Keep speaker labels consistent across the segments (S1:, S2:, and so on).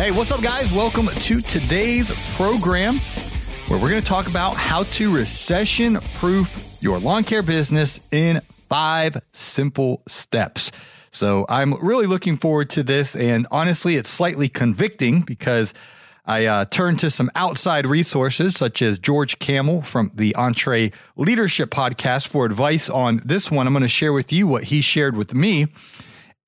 S1: Hey, what's up, guys? Welcome to today's program where we're going to talk about how to recession proof your lawn care business in five simple steps. So, I'm really looking forward to this. And honestly, it's slightly convicting because I uh, turned to some outside resources such as George Kamel from the Entre Leadership Podcast for advice on this one. I'm going to share with you what he shared with me.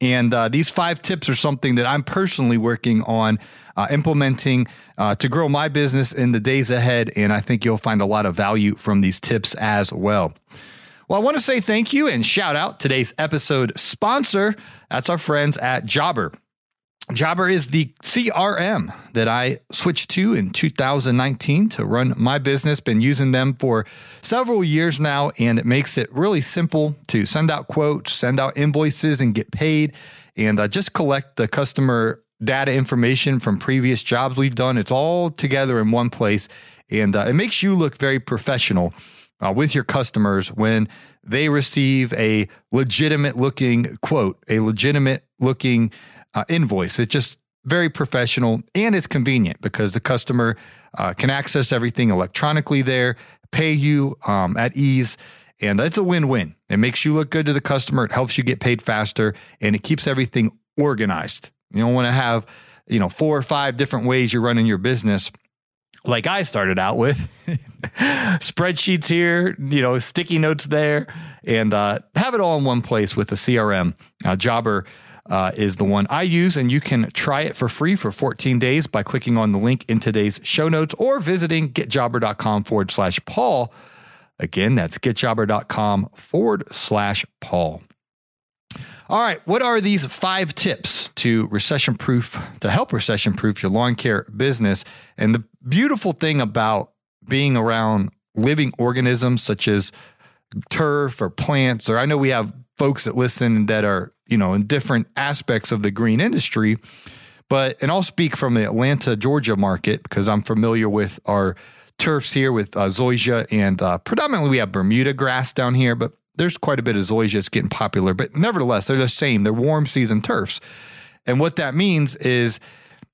S1: And uh, these five tips are something that I'm personally working on uh, implementing uh, to grow my business in the days ahead. And I think you'll find a lot of value from these tips as well. Well, I want to say thank you and shout out today's episode sponsor. That's our friends at Jobber. Jobber is the CRM that I switched to in 2019 to run my business. Been using them for several years now, and it makes it really simple to send out quotes, send out invoices, and get paid, and uh, just collect the customer data information from previous jobs we've done. It's all together in one place, and uh, it makes you look very professional uh, with your customers when they receive a legitimate looking quote, a legitimate looking uh, invoice. It's just very professional and it's convenient because the customer uh, can access everything electronically there, pay you um, at ease, and it's a win win. It makes you look good to the customer, it helps you get paid faster, and it keeps everything organized. You don't want to have, you know, four or five different ways you're running your business like I started out with spreadsheets here, you know, sticky notes there, and uh, have it all in one place with a CRM. Uh, Jobber uh, is the one I use, and you can try it for free for 14 days by clicking on the link in today's show notes or visiting getjobber.com forward slash Paul. Again, that's getjobber.com forward slash Paul. All right, what are these five tips to recession proof, to help recession proof your lawn care business? And the beautiful thing about being around living organisms such as turf or plants, or I know we have folks that listen that are you know, in different aspects of the green industry. But, and I'll speak from the Atlanta, Georgia market because I'm familiar with our turfs here with uh, zoysia and uh, predominantly we have Bermuda grass down here, but there's quite a bit of zoysia. It's getting popular, but nevertheless, they're the same. They're warm season turfs. And what that means is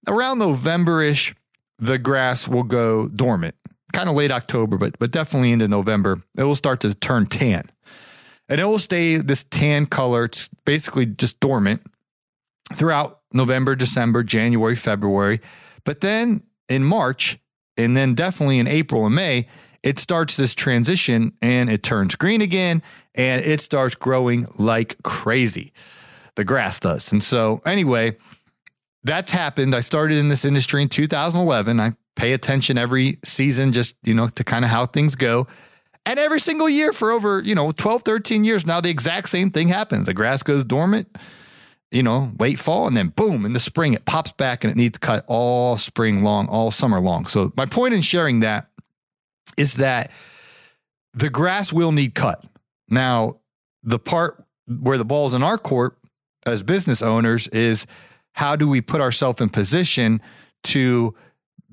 S1: around November ish, the grass will go dormant, kind of late October, but, but definitely into November. It will start to turn tan and it will stay this tan color. It's basically just dormant throughout November, December, January, February. But then in March, and then definitely in April and May, it starts this transition and it turns green again and it starts growing like crazy. The grass does. And so, anyway, that's happened. I started in this industry in 2011. I pay attention every season just, you know, to kind of how things go. And every single year for over, you know, 12, 13 years now, the exact same thing happens. The grass goes dormant, you know, late fall, and then boom, in the spring, it pops back and it needs cut all spring long, all summer long. So, my point in sharing that is that the grass will need cut. Now, the part where the ball's in our court as business owners is how do we put ourselves in position to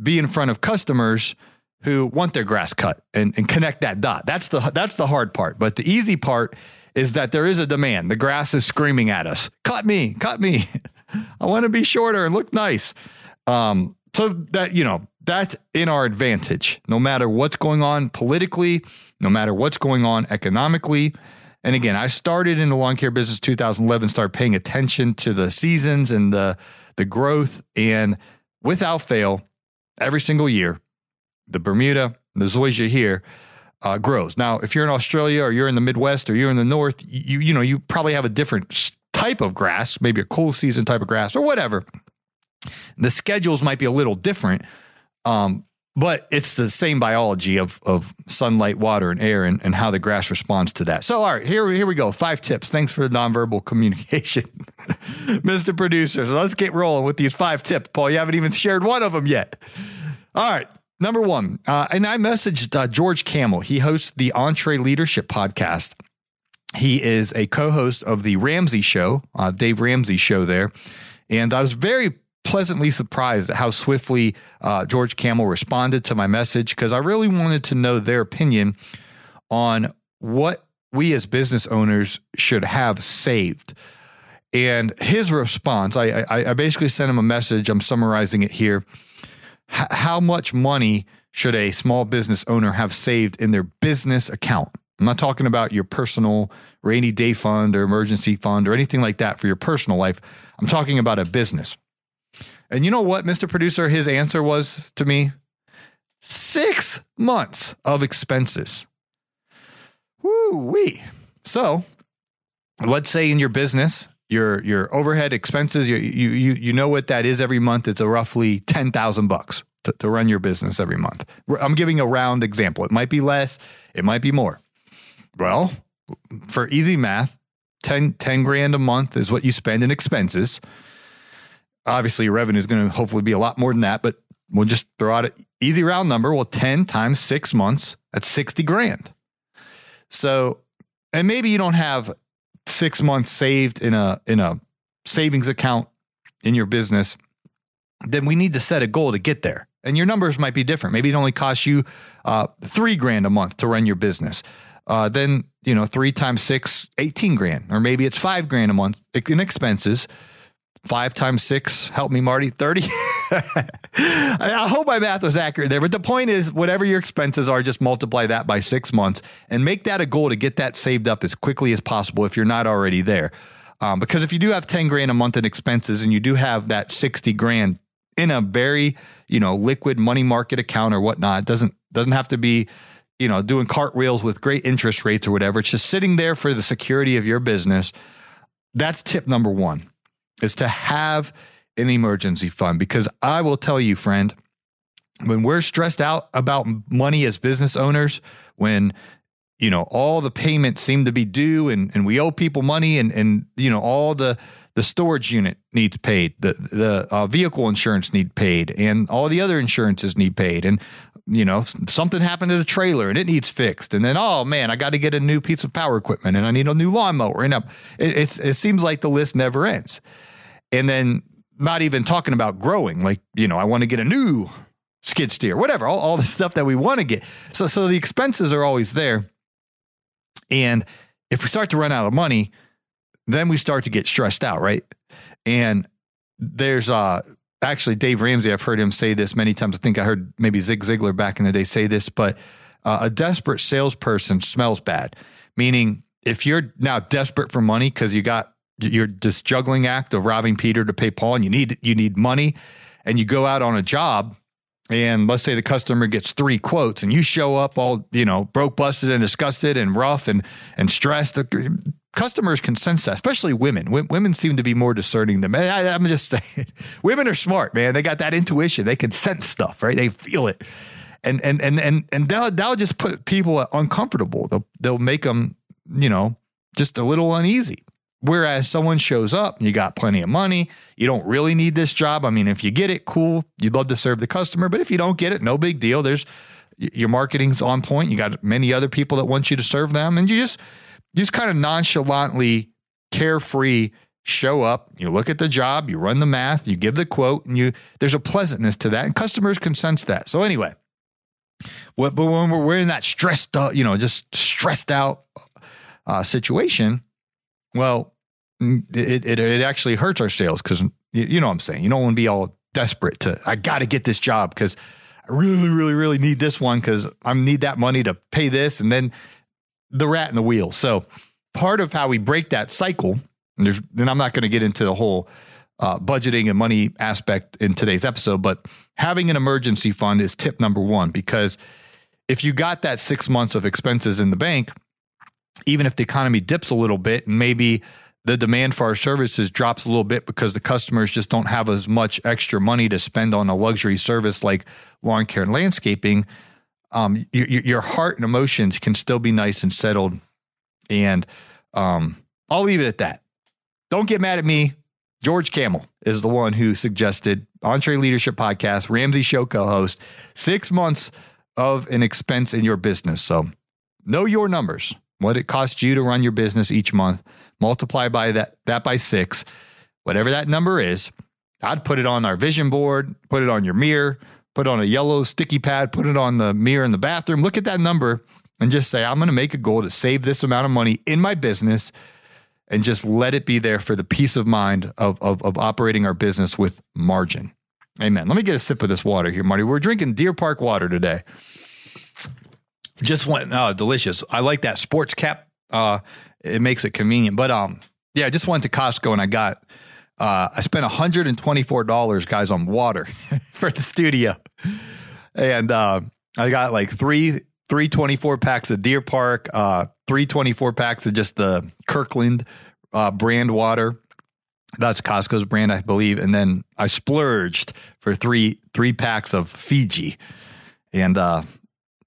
S1: be in front of customers who want their grass cut and, and connect that dot. That's the that's the hard part. But the easy part is that there is a demand. The grass is screaming at us. Cut me, cut me. I want to be shorter and look nice. Um, so that you know that's in our advantage. No matter what's going on politically, no matter what's going on economically, And again, I started in the lawn care business 2011, started paying attention to the seasons and the the growth, and without fail, every single year, the Bermuda, the zoysia here uh, grows. Now, if you're in Australia or you're in the Midwest or you're in the North, you you know you probably have a different type of grass, maybe a cool season type of grass or whatever. The schedules might be a little different, um, but it's the same biology of of sunlight, water, and air, and, and how the grass responds to that. So, all right, here here we go. Five tips. Thanks for the nonverbal communication, Mr. Producer. So let's get rolling with these five tips. Paul, you haven't even shared one of them yet. All right. Number one, uh, and I messaged uh, George Kamel. He hosts the EntreLeadership podcast. He is a co-host of the Ramsey Show, uh, Dave Ramsey Show there, and I was very pleasantly surprised at how swiftly uh, George Kamel responded to my message because I really wanted to know their opinion on what we as business owners should have saved. And his response, I, I, I basically sent him a message. I'm summarizing it here. H- how much money should a small business owner have saved in their business account? I'm not talking about your personal rainy day fund or emergency fund or anything like that for your personal life. I'm talking about a business. And you know what, Mr. Producer, his answer was to me? Six months of expenses. Woo wee. So let's say in your business, your your overhead expenses, you you you you know what that is every month. It's a roughly ten thousand bucks to, to run your business every month. I'm giving a round example. It might be less, it might be more. Well, for easy math, 10, 10 grand a month is what you spend in expenses. Obviously, your revenue is going to hopefully be a lot more than that, but we'll just throw out an easy round number. Well, 10 times six months, that's 60 grand. So, and maybe you don't have six months saved in a in a savings account in your business, then we need to set a goal to get there. And your numbers might be different. Maybe it only costs you uh, three grand a month to run your business. Uh, then you know three times six, 18 grand, or maybe it's five grand a month in expenses five times six, help me, Marty, 30. I hope my math was accurate there. But the point is, whatever your expenses are, just multiply that by six months and make that a goal to get that saved up as quickly as possible if you're not already there. Um, because if you do have 10 grand a month in expenses and you do have that 60 grand in a very, you know, liquid money market account or whatnot, it doesn't doesn't have to be, you know, doing cartwheels with great interest rates or whatever. It's just sitting there for the security of your business. That's tip number one is to have an emergency fund. Because I will tell you, friend, when we're stressed out about money as business owners, when you know all the payments seem to be due and, and we owe people money and and you know all the the storage unit needs paid the the uh, vehicle insurance need paid and all the other insurances need paid. And you know something happened to the trailer and it needs fixed. And then oh man i got to get a new piece of power equipment and i need a new lawnmower. And it, it, it seems like the list never ends. And then not even talking about growing, like, you know, I want to get a new skid steer, whatever, all, all the stuff that we want to get. So, so the expenses are always there. And if we start to run out of money, then we start to get stressed out, right? And there's uh actually Dave Ramsey, I've heard him say this many times. I think I heard maybe Zig Ziglar back in the day say this, but uh, a desperate salesperson smells bad. Meaning, if you're now desperate for money because you got you're this juggling act of robbing Peter to pay Paul, and you need you need money, and you go out on a job, and let's say the customer gets three quotes, and you show up all you know broke, busted, and disgusted, and rough, and and stressed. The customers can sense that, especially women. W- women seem to be more discerning than men. I, I'm just saying, women are smart, man. They got that intuition. They can sense stuff, right? They feel it, and and and and and they'll they'll just put people uncomfortable. They'll they'll make them, you know, just a little uneasy. Whereas someone shows up, you got plenty of money, you don't really need this job. I mean, if you get it, cool. You'd love to serve the customer, but if you don't get it, no big deal. There's your marketing's on point. You got many other people that want you to serve them, and you just just kind of nonchalantly, carefree show up. You look at the job, you run the math, you give the quote, and you there's a pleasantness to that, and customers can sense that. So anyway, what, but when we're in that stressed out, you know, just stressed out uh, situation, well, it, it, it actually hurts our sales because you, know what I'm saying. You don't want to be all desperate to, I got to get this job because I really, really, really need this one because I need that money to pay this. And then the rat in the wheel. So part of how we break that cycle, and, there's, and I'm not going to get into the whole uh, budgeting and money aspect in today's episode, but having an emergency fund is tip number one because if you got that six months of expenses in the bank, even if the economy dips a little bit and maybe the demand for our services drops a little bit because the customers just don't have as much extra money to spend on a luxury service like lawn care and landscaping, um, your, your heart and emotions can still be nice and settled. And um, I'll leave it at that. Don't get mad at me. George Kamel is the one who suggested EntreLeadership Podcast, Ramsey Show co host, six months of an expense in your business. So know your numbers, what it costs you to run your business each month, multiply by that, that by six, whatever that number is. I'd put it on our vision board, put it on your mirror, put it on a yellow sticky pad, put it on the mirror in the bathroom. Look at that number and just say, I'm going to make a goal to save this amount of money in my business and just let it be there for the peace of mind of, of, of operating our business with margin. Amen. Let me get a sip of this water here, Marty. We're drinking Deer Park water today. Just went oh, delicious. I like that sports cap. Uh, it makes it convenient. But um, yeah, I just went to Costco and I got uh, I spent $124 guys on water for the studio. And uh, I got like three 324 packs of Deer Park, uh, 324 packs of just the Kirkland uh, brand water. That's Costco's brand, I believe. And then I splurged for three three packs of Fiji. And uh,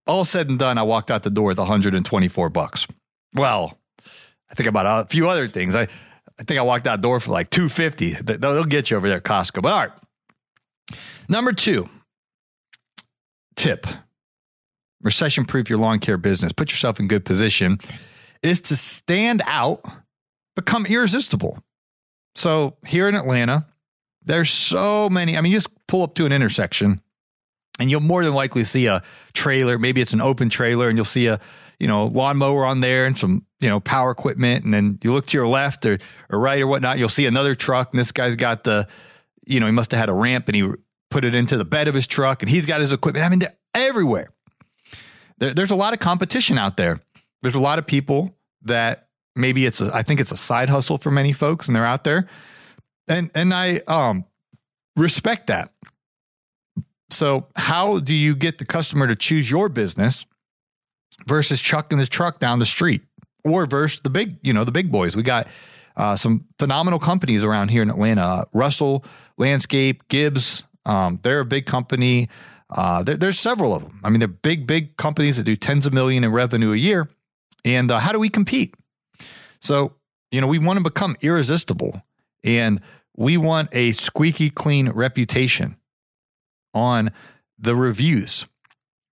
S1: all said and done, I walked out the door with 124 bucks. Well, I think about a few other things. I, I think I walked out the door for like 250. They'll get you over there at Costco. But all right. Number two tip recession proof your lawn care business, put yourself in good position, is to stand out, become irresistible. So here in Atlanta, there's so many. I mean, you just pull up to an intersection and you'll more than likely see a trailer. Maybe it's an open trailer and you'll see a, you know, lawnmower on there and some, you know, power equipment. And then you look to your left or, or right or whatnot, you'll see another truck. And this guy's got the, you know, he must have had a ramp and he put it into the bed of his truck and he's got his equipment. I mean, they're everywhere there, there's a lot of competition out there. There's a lot of people that maybe it's a, I think it's a side hustle for many folks and they're out there. And and I um respect that. So how do you get the customer to choose your business versus chucking this truck down the street or versus the big, you know, the big boys? We got uh, some phenomenal companies around here in Atlanta. Uh, Russell Landscape, Gibbs, um, they're a big company. Uh, there, there's several of them. I mean, they're big, big companies that do tens of million in revenue a year. And uh, how do we compete? So, you know, we want to become irresistible and we want a squeaky clean reputation on the reviews.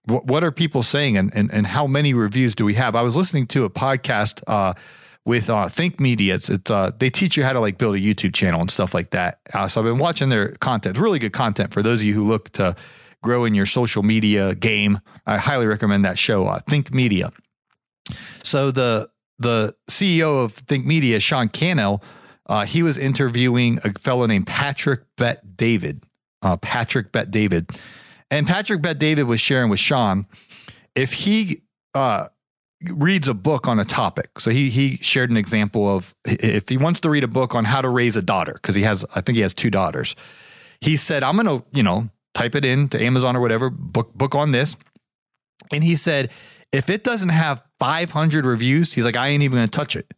S1: What, what are people saying and, and, and how many reviews do we have? I was listening to a podcast uh, with uh, Think Media. It's, it's uh, they teach you how to like build a YouTube channel and stuff like that. Uh, so I've been watching their content. really good content for those of you who look to grow in your social media game. I highly recommend that show, uh, Think Media. So the the CEO of Think Media, Sean Cannell, uh, he was interviewing a fellow named Patrick Bet David. Uh, Patrick Bet David, and Patrick Bet David was sharing with Sean if he uh, reads a book on a topic. So he he shared an example of if he wants to read a book on how to raise a daughter because he has I think he has two daughters. He said I'm going to you know type it in to Amazon or whatever, book book on this. And he said, if it doesn't have 500 reviews, he's like, I ain't even going to touch it.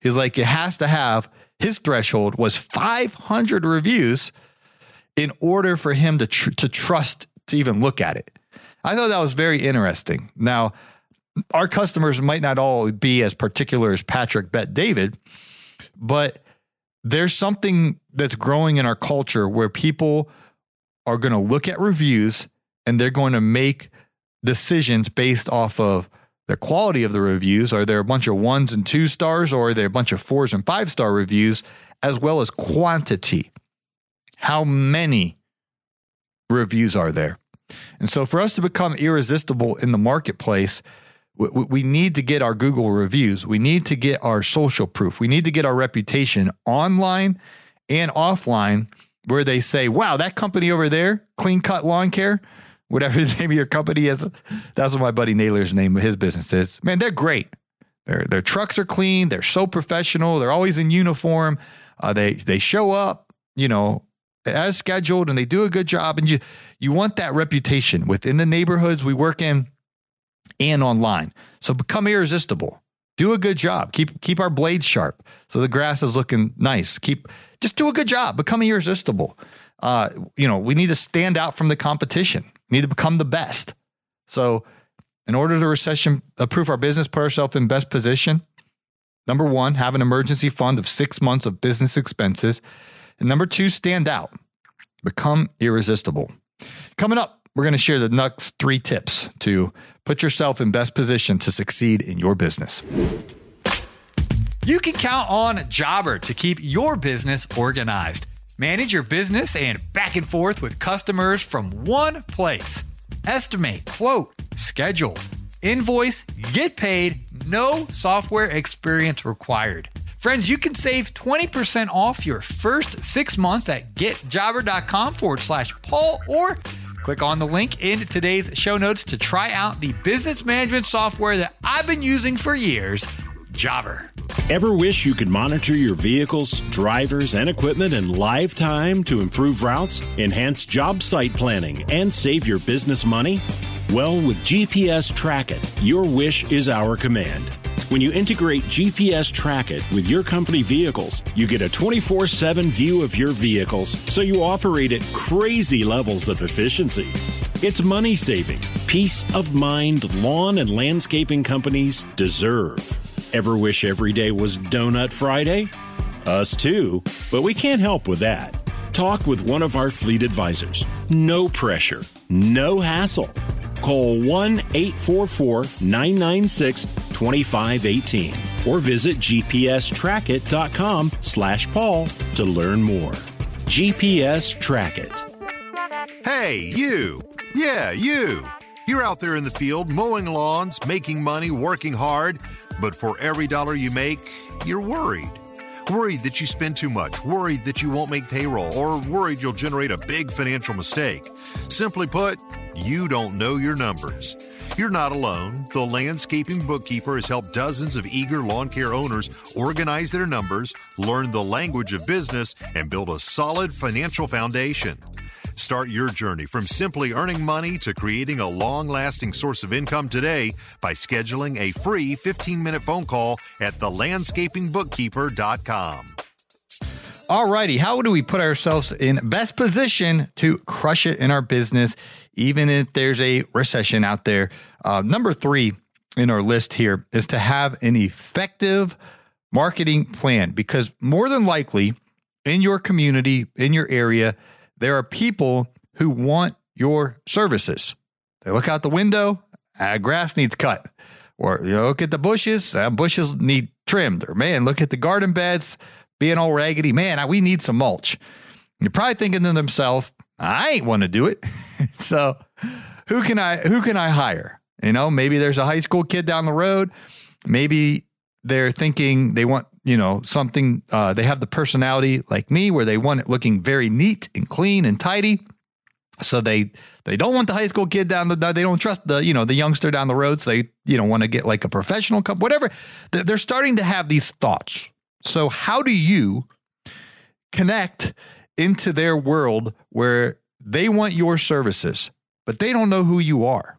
S1: He's like, it has to have his threshold was 500 reviews in order for him to tr- to trust to even look at it. I thought that was very interesting. Now, our customers might not all be as particular as Patrick Bet David, but there's something that's growing in our culture where people are going to look at reviews and they're going to make decisions based off of the quality of the reviews. Are there a bunch of ones and two stars, or are there a bunch of fours and five star reviews, as well as quantity? How many reviews are there? And so, for us to become irresistible in the marketplace, we, need to get our Google reviews. We need to get our social proof. We need to get our reputation online and offline where they say, wow, that company over there, Clean Cut Lawn Care, whatever the name of your company is, that's what my buddy Naylor's name of his business is. Man, they're great. Their their trucks are clean. They're so professional. They're always in uniform. Uh, they they show up, you know, as scheduled, and they do a good job. And you you want that reputation within the neighborhoods we work in and online. So become irresistible. Do a good job. Keep keep our blades sharp so the grass is looking nice. Keep just do a good job. Become irresistible. Uh, you know, we need to stand out from the competition. We need to become the best. So, in order to recession proof our business, put ourselves in best position. Number one, have an emergency fund of six months of business expenses. And number two, stand out. Become irresistible. Coming up, we're going to share the next three tips to put yourself in best position to succeed in your business. You can count on Jobber to keep your business organized. Manage your business and back and forth with customers from one place. Estimate, quote, schedule, invoice, get paid, no software experience required. Friends, you can save 20% off your first six months at getjobber.com forward slash Paul or click on the link in today's show notes to try out the business management software that I've been using for years, Jobber.
S2: Ever wish you could monitor your vehicles, drivers, and equipment in live time to improve routes, enhance job site planning, and save your business money? Well, with GPS Track It, your wish is our command. When you integrate GPS Track It with your company vehicles, you get a 24 7 view of your vehicles so you operate at crazy levels of efficiency. It's money saving, peace of mind lawn and landscaping companies deserve. Ever wish every day was Donut Friday? Us too, but we can't help with that. Talk with one of our fleet advisors. No pressure, no hassle. Call 1 844 996 2518 or visit gpstrackit.com slash Paul to learn more. GPS Track It.
S3: Hey, you! Yeah, you! You're out there in the field mowing lawns, making money, working hard, but for every dollar you make, you're worried. Worried that you spend too much, worried that you won't make payroll, or worried you'll generate a big financial mistake. Simply put, you don't know your numbers. You're not alone. The Landscaping Bookkeeper has helped dozens of eager lawn care owners organize their numbers, learn the language of business, and build a solid financial foundation. Start your journey from simply earning money to creating a long lasting source of income today by scheduling a free 15 minute phone call at thelandscapingbookkeeper.com.
S1: Alrighty, how do we put ourselves in best position to crush it in our business, even if there's a recession out there? Uh, number three in our list here is to have an effective marketing plan because more than likely in your community, in your area, there are people who want your services. They look out the window, uh, grass needs cut. Or you know, look at the bushes, uh, bushes need trimmed. Or man, look at the garden beds being all raggedy. Man, we need some mulch. You're probably thinking to themselves, I ain't want to do it. so who can I who can I hire? You know, maybe there's a high school kid down the road. Maybe they're thinking they want, you know, something uh, they have the personality like me where they want it looking very neat and clean and tidy. So they they don't want the high school kid down the they don't trust the you know the youngster down the road. So they you know want to get like a professional cup whatever. They're starting to have these thoughts so, how do you connect into their world where they want your services, but they don't know who you are?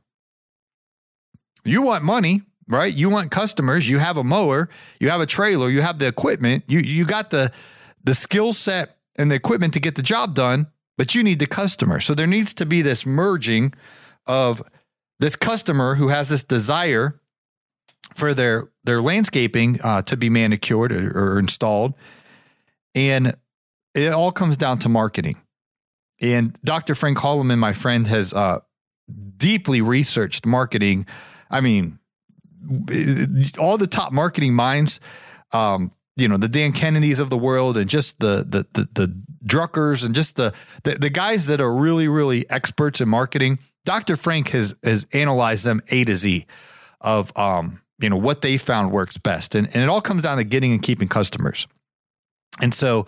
S1: You want money, right? You want customers. You have a mower, you have a trailer, you have the equipment, you you got the the skill set and the equipment to get the job done, but you need the customer. So there needs to be this merging of this customer who has this desire for their their landscaping uh, to be manicured or, or installed, and it all comes down to marketing. And Dr. Frank Holloman, my friend, has uh, deeply researched marketing. I mean, all the top marketing minds, um, you know, the Dan Kennedys of the world, and just the the the, the Druckers, and just the, the the guys that are really really experts in marketing. Dr. Frank has has analyzed them A to Z of um, you know what they found works best and, and it all comes down to getting and keeping customers and so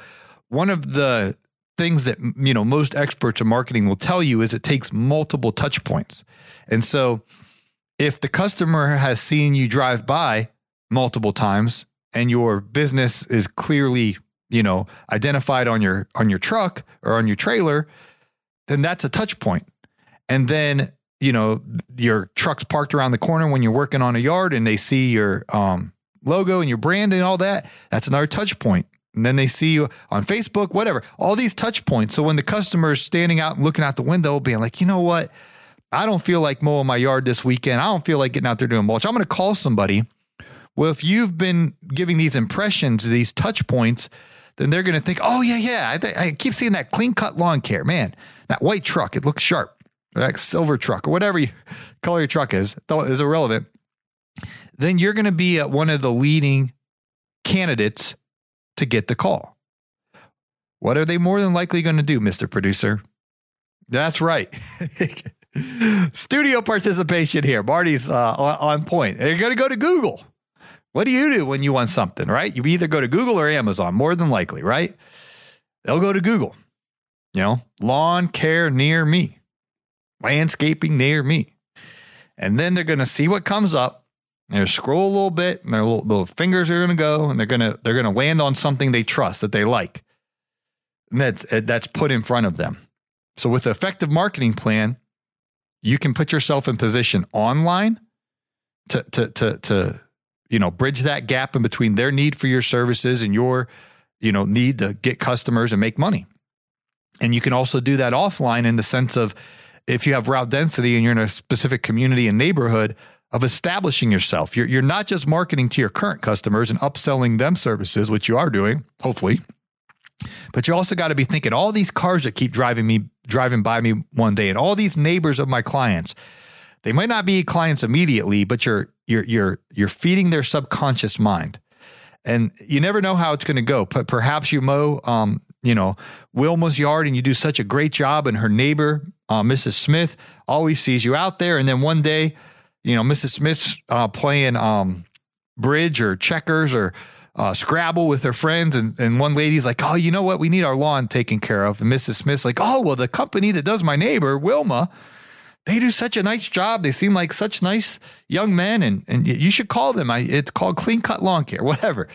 S1: one of the things that you know most experts in marketing will tell you is it takes multiple touch points and so if the customer has seen you drive by multiple times and your business is clearly, you know, identified on your on your truck or on your trailer, then that's a touch point. And then, you know, your truck's parked around the corner when you're working on a yard and they see your um, logo and your brand and all that, that's another touch point. And then they see you on Facebook, whatever, all these touch points. So when the customer's standing out and looking out the window, being like, you know what? I don't feel like mowing my yard this weekend. I don't feel like getting out there doing mulch. I'm going to call somebody. Well, if you've been giving these impressions, these touch points, then they're going to think, oh, yeah, yeah. I, th- I keep seeing that clean cut lawn care. Man, that white truck, it looks sharp. That silver truck or whatever you, color your truck is, is irrelevant. Then you're going to be uh, one of the leading candidates to get the call. What are they more than likely going to do, Mr. Producer? That's right. Studio participation here. Marty's uh, on point. You're going to go to Google. What do you do when you want something, right? You either go to Google or Amazon, more than likely, right? They'll go to Google. You know, lawn care near me, landscaping near me. And then they're going to see what comes up. They're scroll a little bit, and their little, little fingers are going to go, and they're going to they're going to land on something they trust that they like, and that's eh, that's put in front of them. So with an effective marketing plan, you can put yourself in position online to to to to you know bridge that gap in between their need for your services and your you know need to get customers and make money and you can also do that offline in the sense of if you have route density and you're in a specific community and neighborhood of establishing yourself you're, you're not just marketing to your current customers and upselling them services which you are doing hopefully but you also got to be thinking all these cars that keep driving me driving by me one day and all these neighbors of my clients. They might not be clients immediately, but you're you're you're you're feeding their subconscious mind. And you never know how it's going to go. But perhaps you mow um, you know, Wilma's yard and you do such a great job and her neighbor, uh, Mrs. Smith, always sees you out there and then one day, you know, Mrs. Smith's uh, playing um, bridge or checkers or uh, Scrabble with their friends, and, and one lady's like, "Oh, you know what? We need our lawn taken care of." And Mrs. Smith's like, "Oh, well, the company that does my neighbor Wilma, they do such a nice job. They seem like such nice young men, and and you should call them. I, it's called Clean Cut Lawn Care, whatever."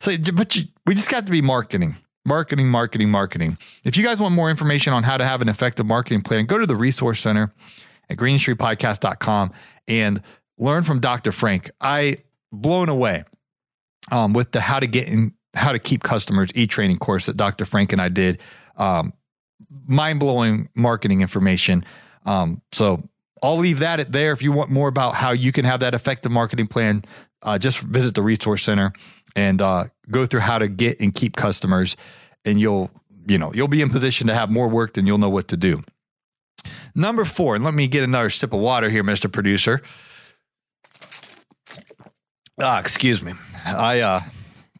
S1: So, but you, we just got to be marketing, marketing, marketing, marketing. If you guys want more information on how to have an effective marketing plan, go to the Resource Center at greenindustrypodcast.com and learn from Dr. Frank. I blown away um, with the how to get in, how to keep customers e training course that Dr. Frank and I did. Um, Mind blowing marketing information. Um, so I'll leave that at there. If you want more about how you can have that effective marketing plan, uh, just visit the resource center and uh, go through how to get and keep customers, and you'll you know you'll be in position to have more work than you'll know what to do. Number four, and let me get another sip of water here, Mister Producer. Ah, excuse me. I uh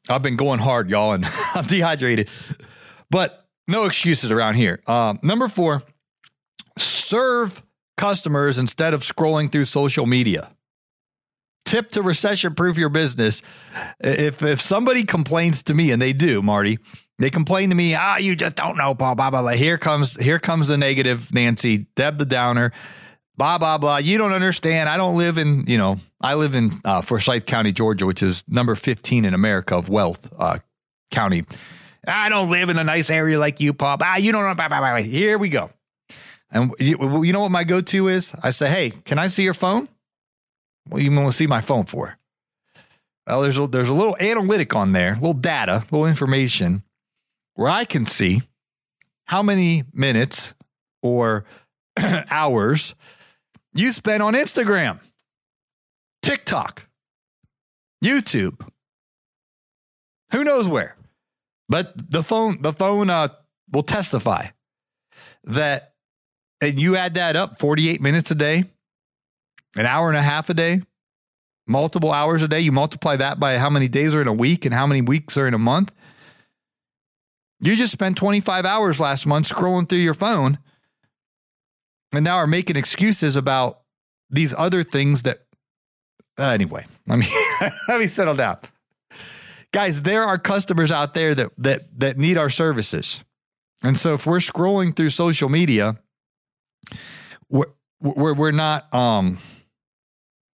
S1: I've been going hard, y'all, and I'm dehydrated. But no excuses around here. Um, number four, serve customers instead of scrolling through social media. Tip to recession proof your business. If if somebody complains to me, and they do, Marty, they complain to me, ah, you just don't know, blah, blah, blah, blah. Here comes here comes the negative Nancy, Deb the downer blah blah blah. You don't understand. I don't live in you know. I live in uh, Forsyth County, Georgia, which is number fifteen in America of wealth uh, county. I don't live in a nice area like you, Pop. Ah, you don't know. Blah, blah, blah. Here we go. And you, you know what my go-to is? I say, "Hey, can I see your phone?" What do you want to see my phone for? Well, there's a, there's a little analytic on there, little data, little information where I can see how many minutes or hours you spent on Instagram, TikTok, YouTube, who knows where. But the phone, the phone uh, will testify that, and you add that up 48 minutes a day, an hour and a half a day, multiple hours a day. You multiply that by how many days are in a week and how many weeks are in a month. You just spent 25 hours last month scrolling through your phone and now are making excuses about these other things that uh, anyway let me let me settle down guys there are customers out there that that that need our services and so if we're scrolling through social media we're we're, we're not um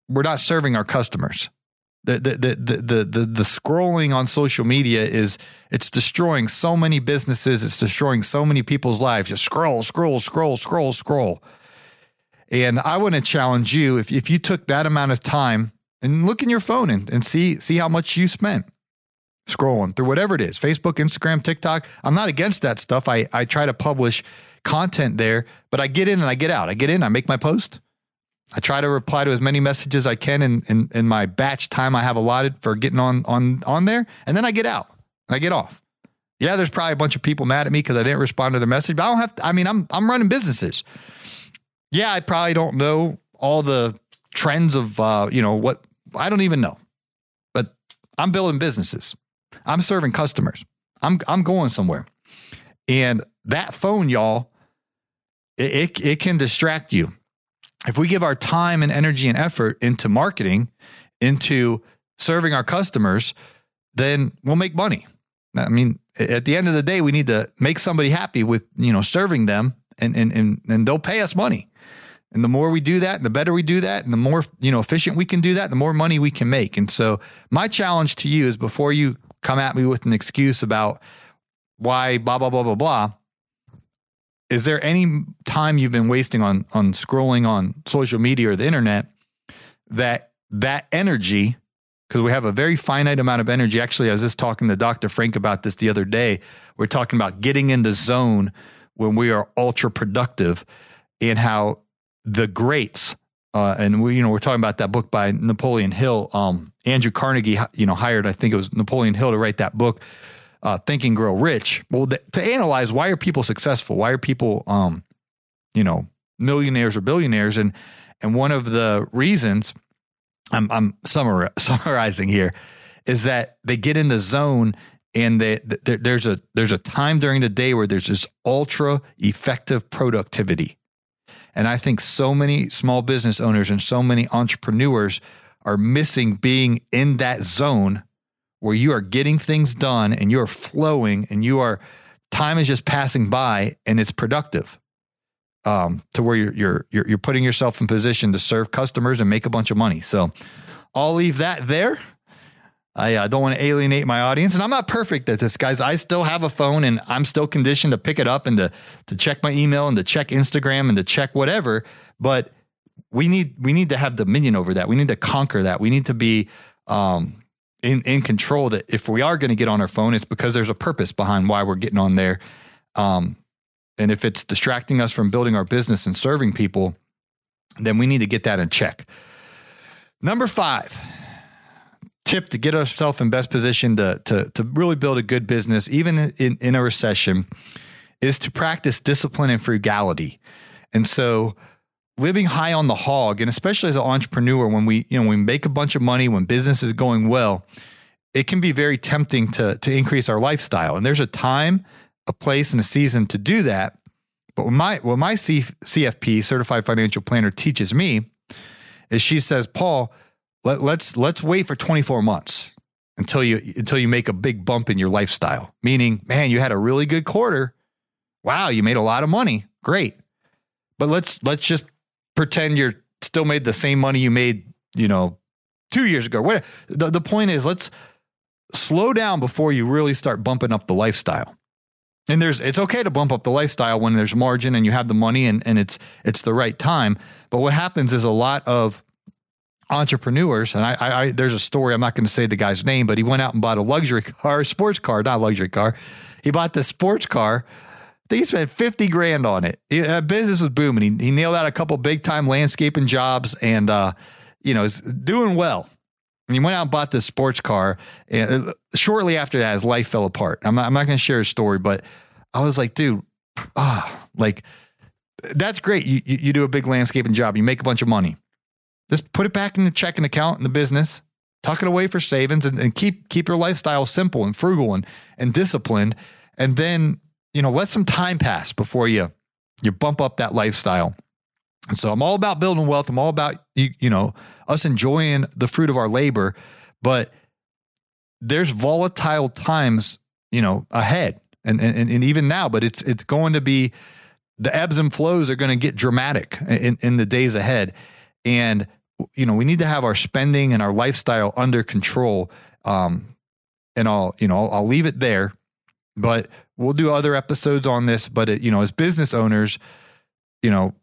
S1: we're not serving our customers. The the the the the, the scrolling on social media is it's destroying so many businesses. It's destroying so many people's lives. Just scroll scroll scroll scroll scroll. And i want to challenge you if, if you took that amount of time and look in your phone and, and see see how much you spent scrolling through whatever it is facebook instagram tiktok. I'm not against that stuff. I i try to publish content there but i get in and i get out. I get in i make my post I try to reply to as many messages I can in, in, in my batch time I have allotted for getting on on on there, and then I get out. I get off. Yeah, there's probably a bunch of people mad at me because I didn't respond to their message, but I don't have. To, I mean, I'm I'm running businesses. Yeah, I probably don't know all the trends of uh, you know what I don't even know, but I'm building businesses. I'm serving customers. I'm I'm going somewhere, and that phone, y'all, it, it, it can distract you if we give our time and energy and effort into marketing, into serving our customers, then we'll make money. I mean, at the end of the day, we need to make somebody happy with, you know, serving them and and and, and they'll pay us money. And the more we do that, and the better we do that, and the more, you know, efficient we can do that, the more money we can make. And so my challenge to you is before you come at me with an excuse about why blah blah blah blah blah, is there any time you've been wasting on on scrolling on social media or the internet that that energy because we have a very finite amount of energy. Actually i was just talking to dr frank about this the other day. We're talking about getting in the zone when we are ultra productive and how the greats uh, and we you know we're talking about that book by napoleon hill um, andrew carnegie you know hired i think it was napoleon hill to write that book uh, Think and Grow Rich. Well, th- to analyze why are people successful? Why are people, um, you know, millionaires or billionaires? And and one of the reasons I'm, I'm summar- summarizing here is that they get in the zone and they, they, there's a there's a time during the day where there's this ultra effective productivity. And I think so many small business owners and so many entrepreneurs are missing being in that zone where you are getting things done and you are flowing and you are time is just passing by and it's productive um, to where you're, you're you're you're putting yourself in position to serve customers and make a bunch of money. So I'll leave that there. I uh, don't want to alienate my audience, and I'm not perfect at this, guys. I still have a phone, and I'm still conditioned to pick it up and to to check my email and to check Instagram and to check whatever. But we need we need to have dominion over that. We need to conquer that. We need to be um, in, in control that if we are going to get on our phone, it's because there's a purpose behind why we're getting on there. Um, and if it's distracting us from building our business and serving people, then we need to get that in check. Number five, tip to get ourselves in best position to, to, to really build a good business, even in, in a recession, is to practice discipline and frugality. And so, living high on the hog, and especially as an entrepreneur, when we you know we make a bunch of money, when business is going well, it can be very tempting to to increase our lifestyle. And there's a time, a place, and a season to do that. But what my what my CFP certified financial planner teaches me is she says, Paul, let, let's let's wait for 24 months until you until you make a big bump in your lifestyle. Meaning, man, you had a really good quarter. Wow, you made a lot of money. Great. But let's let's just pretend you're still made the same money you made, you know, two years ago. What the, the point is, let's slow down before you really start bumping up the lifestyle. And there's it's okay to bump up the lifestyle when there's margin and you have the money and, and it's it's the right time. But what happens is a lot of entrepreneurs, and I, I, I there's a story, I'm not going to say the guy's name, but he went out and bought a luxury car, sports car, not a luxury car. He bought the sports car he spent 50 grand on it. He, business was booming. He, he nailed out a couple big time landscaping jobs and, uh, you know, is doing well. And he went out and bought this sports car. And uh, shortly after that, his life fell apart. I'm not, I'm not going to share his story, but I was like, dude, ah, like that's great. You, you, you do a big landscaping job, you make a bunch of money. Just put it back in the checking account in the business, tuck it away for savings, and, and keep keep your lifestyle simple and frugal and and disciplined. And then you know, let some time pass before you you bump up that lifestyle. And so I'm all about building wealth. I'm all about you, you know, us enjoying the fruit of our labor, but there's volatile times, you know, ahead. And, and and even now, but it's it's going to be the ebbs and flows are going to get dramatic in, in the days ahead. And you know, we need to have our spending and our lifestyle under control. Um, and I'll, you know, I'll, I'll leave it there, but we'll do other episodes on this. But it, you know, as business owners, you know,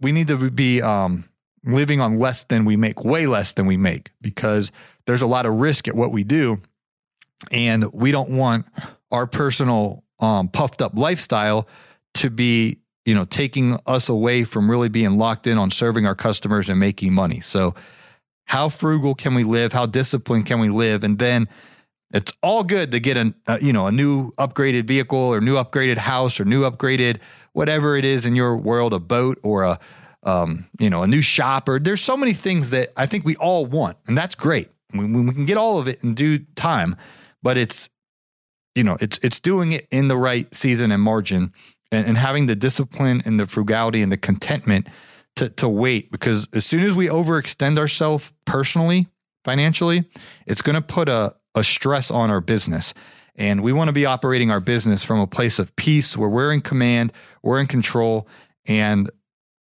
S1: we need to be um, living on less than we make, way less than we make, because there's a lot of risk at what we do, and we don't want our personal um, puffed up lifestyle to be you know taking us away from really being locked in on serving our customers and making money. So how frugal can we live? How disciplined can we live? And then it's all good to get a, a, you know a new upgraded vehicle or new upgraded house or new upgraded whatever it is in your world a boat or a um, you know a new shop or there's so many things that I think we all want and that's great. We, we can get all of it in due time but it's you know it's it's doing it in the right season and margin and, and having the discipline and the frugality and the contentment to to wait because as soon as we overextend ourselves personally financially it's going to put a, a stress on our business. And we want to be operating our business from a place of peace where we're in command we're in control and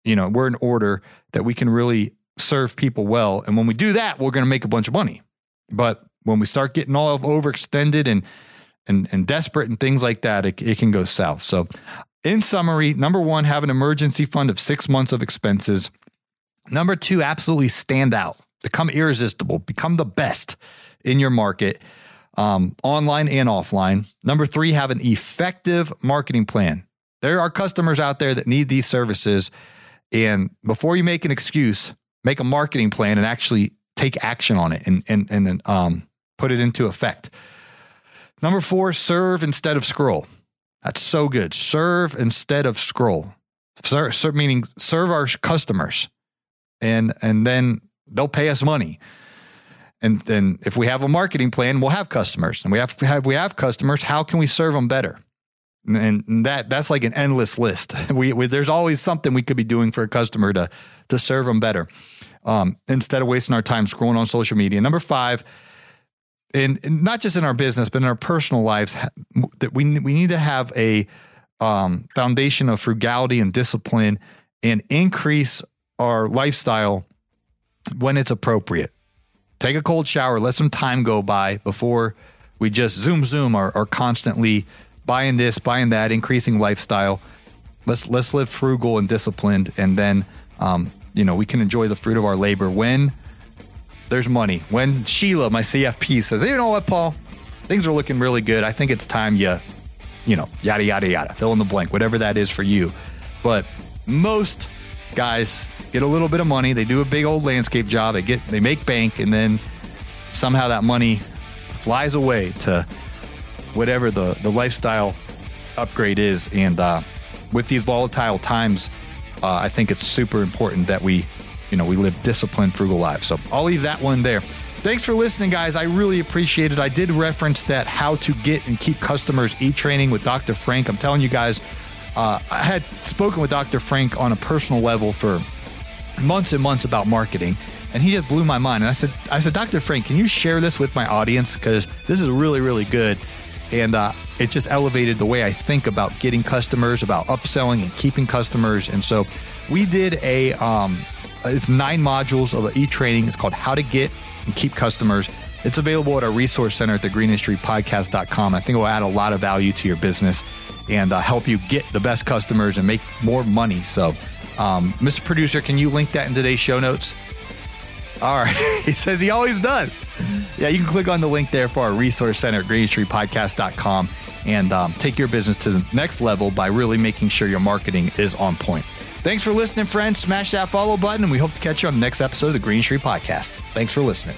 S1: you know we're in order that we can really serve people well. And when we do that we're going to make a bunch of money. But when we start getting all overextended and and, and desperate and things like that, it, it can go south. So in summary, number one, have an emergency fund of six months of expenses. Number two, absolutely stand out, become irresistible, become the best in your market, um, online and offline. Number three, have an effective marketing plan. There are customers out there that need these services. And before you make an excuse, make a marketing plan and actually take action on it and, and, and um, put it into effect. Number four, serve instead of scroll. That's so good. Serve instead of scroll. Serve, serve, meaning serve our customers, and and then they'll pay us money. And then if we have a marketing plan, we'll have customers, and we have, have we have customers. How can we serve them better? And that that's like an endless list. We, we, there's always something we could be doing for a customer to to serve them better, um, instead of wasting our time scrolling on social media. Number five, and, and not just in our business, but in our personal lives, that we we need to have a um, foundation of frugality and discipline, and increase our lifestyle when it's appropriate. Take a cold shower, let some time go by before we just zoom zoom are, are constantly buying this, buying that, increasing lifestyle. Let's let's live frugal and disciplined, and then um, you know we can enjoy the fruit of our labor when there's money. When Sheila, my CFP, says, hey, you know what, Paul, things are looking really good. I think it's time you, you know, yada, yada, yada, fill in the blank, whatever that is for you. But most guys get a little bit of money. They do a big old landscape job. They get, they make bank, and then somehow that money flies away to whatever the, the lifestyle upgrade is. And uh, with these volatile times, uh, I think it's super important that we you know, we live disciplined, frugal lives. So I'll leave that one there. Thanks for listening, guys. I really appreciate it. I did reference that how to get and keep customers e training with Dr. Frank. I'm telling you guys, uh, I had spoken with Dr. Frank on a personal level for months and months about marketing, and he just blew my mind. And I said, I said, Dr. Frank, can you share this with my audience because this is really, really good, and uh, it just elevated the way I think about getting customers, about upselling and keeping customers. And so we did a um, it's nine modules of e-training. It's called How to Get and Keep Customers. It's available at our resource center at thegreenindustrypodcast.com. I think it will add a lot of value to your business and uh, help you get the best customers and make more money. So, um, Mr. Producer, can you link that in today's show notes? All right. he says he always does. Yeah, you can click on the link there for our resource center at greenindustrypodcast.com and um, take your business to the next level by really making sure your marketing is on point. Thanks for listening, friends. Smash that follow button, and we hope to catch you on the next episode of the Green Industry Podcast. Thanks for listening.